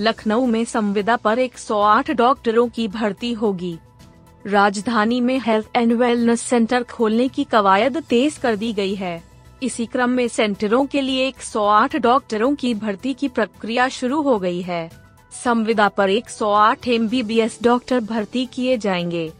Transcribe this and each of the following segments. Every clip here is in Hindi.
लखनऊ में संविदा पर 108 डॉक्टरों की भर्ती होगी। राजधानी में हेल्थ एंड वेलनेस सेंटर खोलने की कवायद तेज कर दी गई है। इसी क्रम में सेंटरों के लिए 108 डॉक्टरों की भर्ती की प्रक्रिया शुरू हो गई है। संविदा पर 108 एमबीबीएस डॉक्टर भर्ती किए जाएँगे।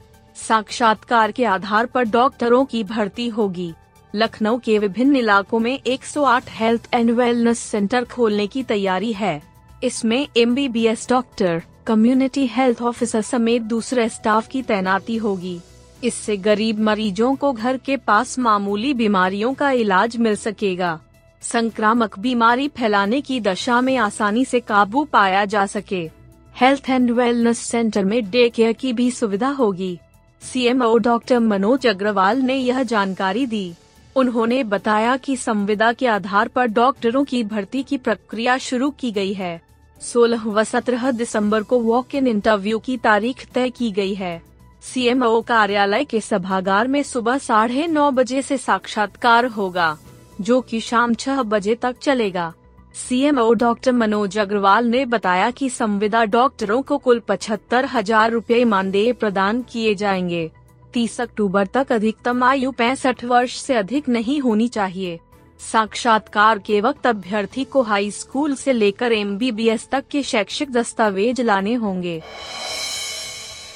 साक्षात्कार के आधार पर डॉक्टरों की भर्ती होगी। लखनऊ के विभिन्न इलाकों में 108 हेल्थ एंड वेलनेस सेंटर खोलने की तैयारी है। इसमें MBBS doctor community health officer समेत दूसरे स्टाफ की तैनाती होगी। इससे गरीब मरीजों को घर के पास मामूली बीमारियों का इलाज मिल सकेगा। संक्रामक बीमारी फैलाने की दशा में आसानी से काबू पाया जा सके। हेल्थ एंड वेलनेस सेंटर में डे केयर की भी सुविधा होगी। सीएमओ डॉक्टर मनोज अग्रवाल ने यह जानकारी दी। उन्होंने बताया कि संविदा के आधार पर डॉक्टरों की भर्ती की प्रक्रिया शुरू की गई है। 16 व 17 दिसंबर को वॉक इन इंटरव्यू की तारीख तय की गई है। सीएमओ कार्यालय के सभागार में सुबह साढ़े नौ बजे से साक्षात्कार होगा, जो कि शाम छह बजे तक चलेगा। सीएमओ डॉक्टर मनोज अग्रवाल ने बताया कि संविदा डॉक्टरों को कुल पचहत्तर हज़ार रूपए मानदेय प्रदान किए जाएँगे। 30 अक्टूबर तक अधिकतम आयु पैंसठ वर्ष से अधिक नहीं होनी चाहिए। साक्षात्कार के वक्त अभ्यर्थी को हाई स्कूल से लेकर एमबीबीएस तक के शैक्षिक दस्तावेज़ लाने होंगे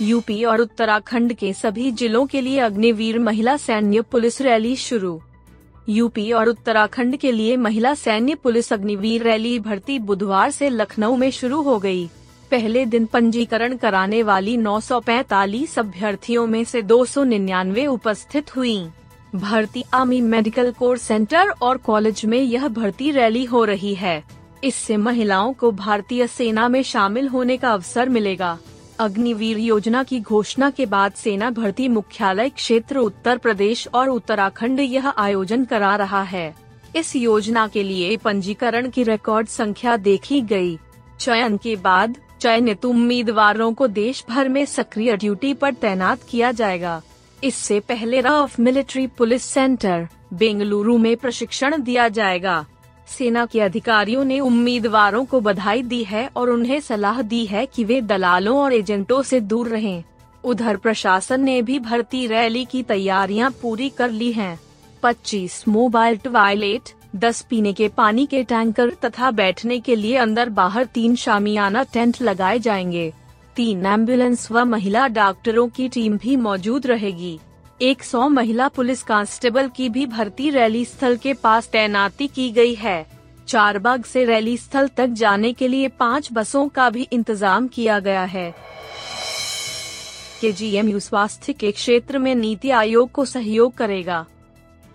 यूपी और उत्तराखंड के सभी जिलों के लिए अग्निवीर महिला सैन्य पुलिस रैली शुरू यूपी और उत्तराखंड के लिए महिला सैन्य पुलिस अग्निवीर रैली भर्ती बुधवार से लखनऊ में शुरू हो गई। पहले दिन पंजीकरण कराने वाली 945 अभ्यर्थियों में से 299 उपस्थित हुईं। भर्ती आर्मी मेडिकल कोर सेंटर और कॉलेज में यह भर्ती रैली हो रही है। इससे महिलाओं को भारतीय सेना में शामिल होने का अवसर मिलेगा। अग्निवीर योजना की घोषणा के बाद सेना भर्ती मुख्यालय क्षेत्र उत्तर प्रदेश और उत्तराखंड यह आयोजन करा रहा है। इस योजना के लिए पंजीकरण की रिकॉर्ड संख्या देखी गई। चयन के बाद चयनित उम्मीदवारों को देश भर में सक्रिय ड्यूटी पर तैनात किया जाएगा। इससे पहले रफ मिलिट्री पुलिस सेंटर बेंगलुरु में प्रशिक्षण दिया जाएगा सेना के अधिकारियों ने उम्मीदवारों को बधाई दी है और उन्हें सलाह दी है कि वे दलालों और एजेंटों से दूर रहें। उधर प्रशासन ने भी भर्ती रैली की तैयारियाँ पूरी कर ली हैं। 25 मोबाइल टॉयलेट 10 पीने के पानी के टैंकर तथा बैठने के लिए अंदर बाहर तीन शामियाना टेंट लगाए जाएँगे तीन एंबुलेंस व महिला डॉक्टरों की टीम भी मौजूद रहेगी। 100 महिला पुलिस कांस्टेबल की भी भर्ती रैली स्थल के पास तैनाती की गई है। चार बाग से रैली स्थल तक जाने के लिए पाँच बसों का भी इंतज़ाम किया गया है। के जी स्वास्थ्य के क्षेत्र में नीति आयोग को सहयोग करेगा।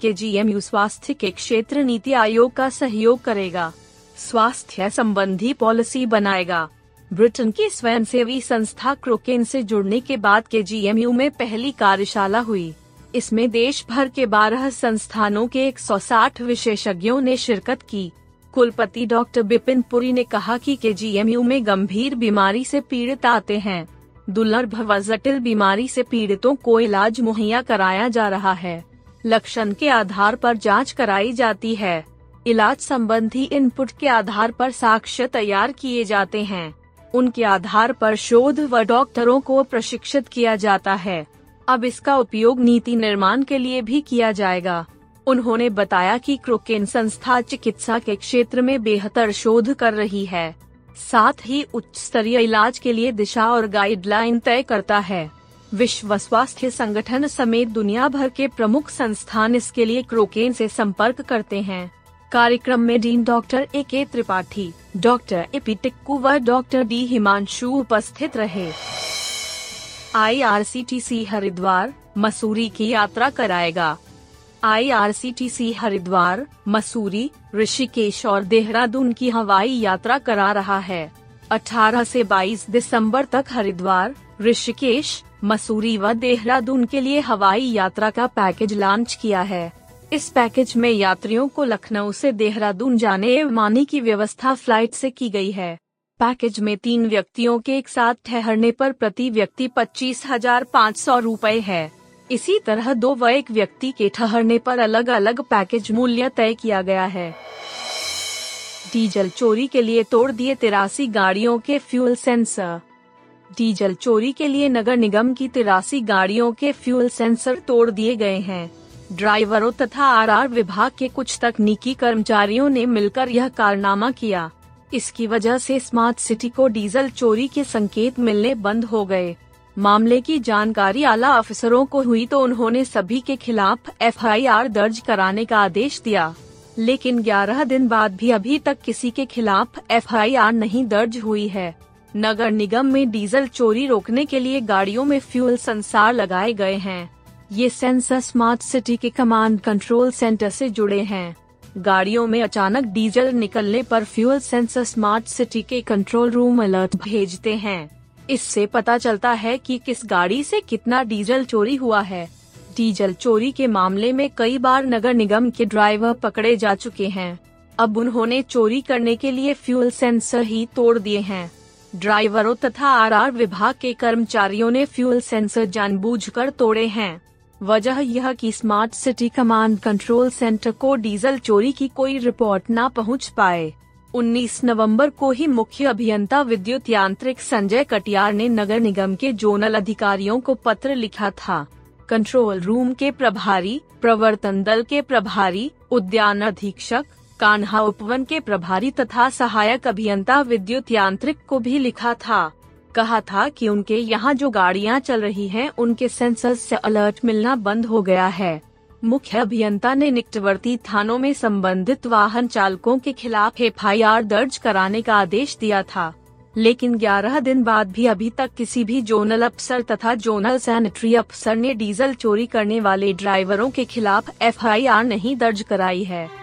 के जी स्वास्थ्य के क्षेत्र नीति आयोग का सहयोग करेगा। स्वास्थ्य संबंधी पॉलिसी बनाएगा। ब्रिटेन की स्वयंसेवी संस्था क्रोकेन से जुड़ने के बाद के जीएमयू में पहली कार्यशाला हुई। इसमें देश भर के 12 संस्थानों के 160 विशेषज्ञों ने शिरकत की। कुलपति डॉक्टर बिपिन पुरी ने कहा कि के जीएमयू में गंभीर बीमारी से पीड़ित आते हैं। दुर्लभ व जटिल बीमारी से पीड़ितों को इलाज मुहैया कराया जा रहा है। लक्षण के आधार पर जाँच कराई जाती है। इलाज संबंधी इनपुट के आधार पर साक्ष्य तैयार किए जाते हैं। उनके आधार पर शोध व डॉक्टरों को प्रशिक्षित किया जाता है। अब इसका उपयोग नीति निर्माण के लिए भी किया जाएगा। उन्होंने बताया कि क्रोकेन संस्था चिकित्सा के क्षेत्र में बेहतर शोध कर रही है। साथ ही उच्च स्तरीय इलाज के लिए दिशा और गाइडलाइन तय करता है। विश्व स्वास्थ्य संगठन समेत दुनिया भर के प्रमुख संस्थान इसके लिए क्रोकेन से संपर्क करते हैं। कार्यक्रम में dean doctor A K Tripathi, doctor A P Tikku व डॉक्टर डी हिमांशु उपस्थित रहे। आईआरसीटीसी हरिद्वार, मसूरी की यात्रा कराएगा। आईआरसीटीसी हरिद्वार, मसूरी, ऋषिकेश और देहरादून की हवाई यात्रा करा रहा है। 18 से 22 दिसंबर तक हरिद्वार, ऋषिकेश, मसूरी व देहरादून के लिए हवाई यात्रा का पैकेज लॉन्च किया है। इस पैकेज में यात्रियों को लखनऊ से देहरादून जाने एवं आने की व्यवस्था फ़्लाइट से की गई है। पैकेज में तीन व्यक्तियों के एक साथ ठहरने पर प्रति व्यक्ति पच्चीस हज़ार पाँच सौ रूपए है। इसी तरह दो व एक व्यक्ति के ठहरने पर अलग अलग पैकेज मूल्य तय किया गया है। डीजल चोरी के लिए तोड़ दिए तिरासी गाड़ियों के फ्यूल सेंसर। डीजल चोरी के लिए नगर निगम की तिरासी गाड़ियों के फ्यूल सेंसर तोड़ दिए गए हैं। ड्राइवरों तथा आरआर विभाग के कुछ तकनीकी कर्मचारियों ने मिलकर यह कारनामा किया। इसकी वजह से स्मार्ट सिटी को डीजल चोरी के संकेत मिलने बंद हो गए। मामले की जानकारी आला अफसरों को हुई तो उन्होंने सभी के खिलाफ एफआईआर दर्ज कराने का आदेश दिया। लेकिन 11 दिन बाद भी अभी तक किसी के खिलाफ एफआईआर नहीं दर्ज हुई है। नगर निगम में डीजल चोरी रोकने के लिए गाड़ियों में फ्यूल संसार लगाए गए हैं। ये सेंसर स्मार्ट सिटी के कमांड कंट्रोल सेंटर से जुड़े हैं। गाड़ियों में अचानक डीजल निकलने पर फ्यूल सेंसर स्मार्ट सिटी के कंट्रोल रूम अलर्ट भेजते हैं। इससे पता चलता है कि किस गाड़ी से कितना डीजल चोरी हुआ है। डीजल चोरी के मामले में कई बार नगर निगम के ड्राइवर पकड़े जा चुके हैं। अब उन्होंने चोरी करने के लिए फ्यूल सेंसर ही तोड़ दिए हैं। ड्राइवरों तथा आरआर विभाग के कर्मचारियों ने फ्यूल सेंसर जानबूझकर तोड़े हैं। वजह यह कि smart city command control centre को डीजल चोरी की कोई रिपोर्ट न पहुँच पाए। 19 नवंबर को ही मुख्य अभियंता विद्युत यांत्रिक संजय कटियार ने नगर निगम के जोनल अधिकारियों को पत्र लिखा था। कंट्रोल रूम के प्रभारी, प्रवर्तन दल के प्रभारी, उद्यान अधीक्षक, कान्हा उपवन के प्रभारी तथा सहायक अभियंता विद्युत यांत्रिक को भी लिखा था। कहा था कि उनके यहाँ जो गाड़ियाँ चल रही हैं, उनके सेंसर से अलर्ट मिलना बंद हो गया है। मुख्य अभियंता ने निकटवर्ती थानों में संबंधित वाहन चालकों के खिलाफ एफआईआर दर्ज कराने का आदेश दिया था। लेकिन 11 दिन बाद भी अभी तक किसी भी जोनल अफसर तथा जोनल सैनिटरी अफसर ने डीजल चोरी करने वाले ड्राइवरों के खिलाफ एफआईआर नहीं दर्ज कराई है।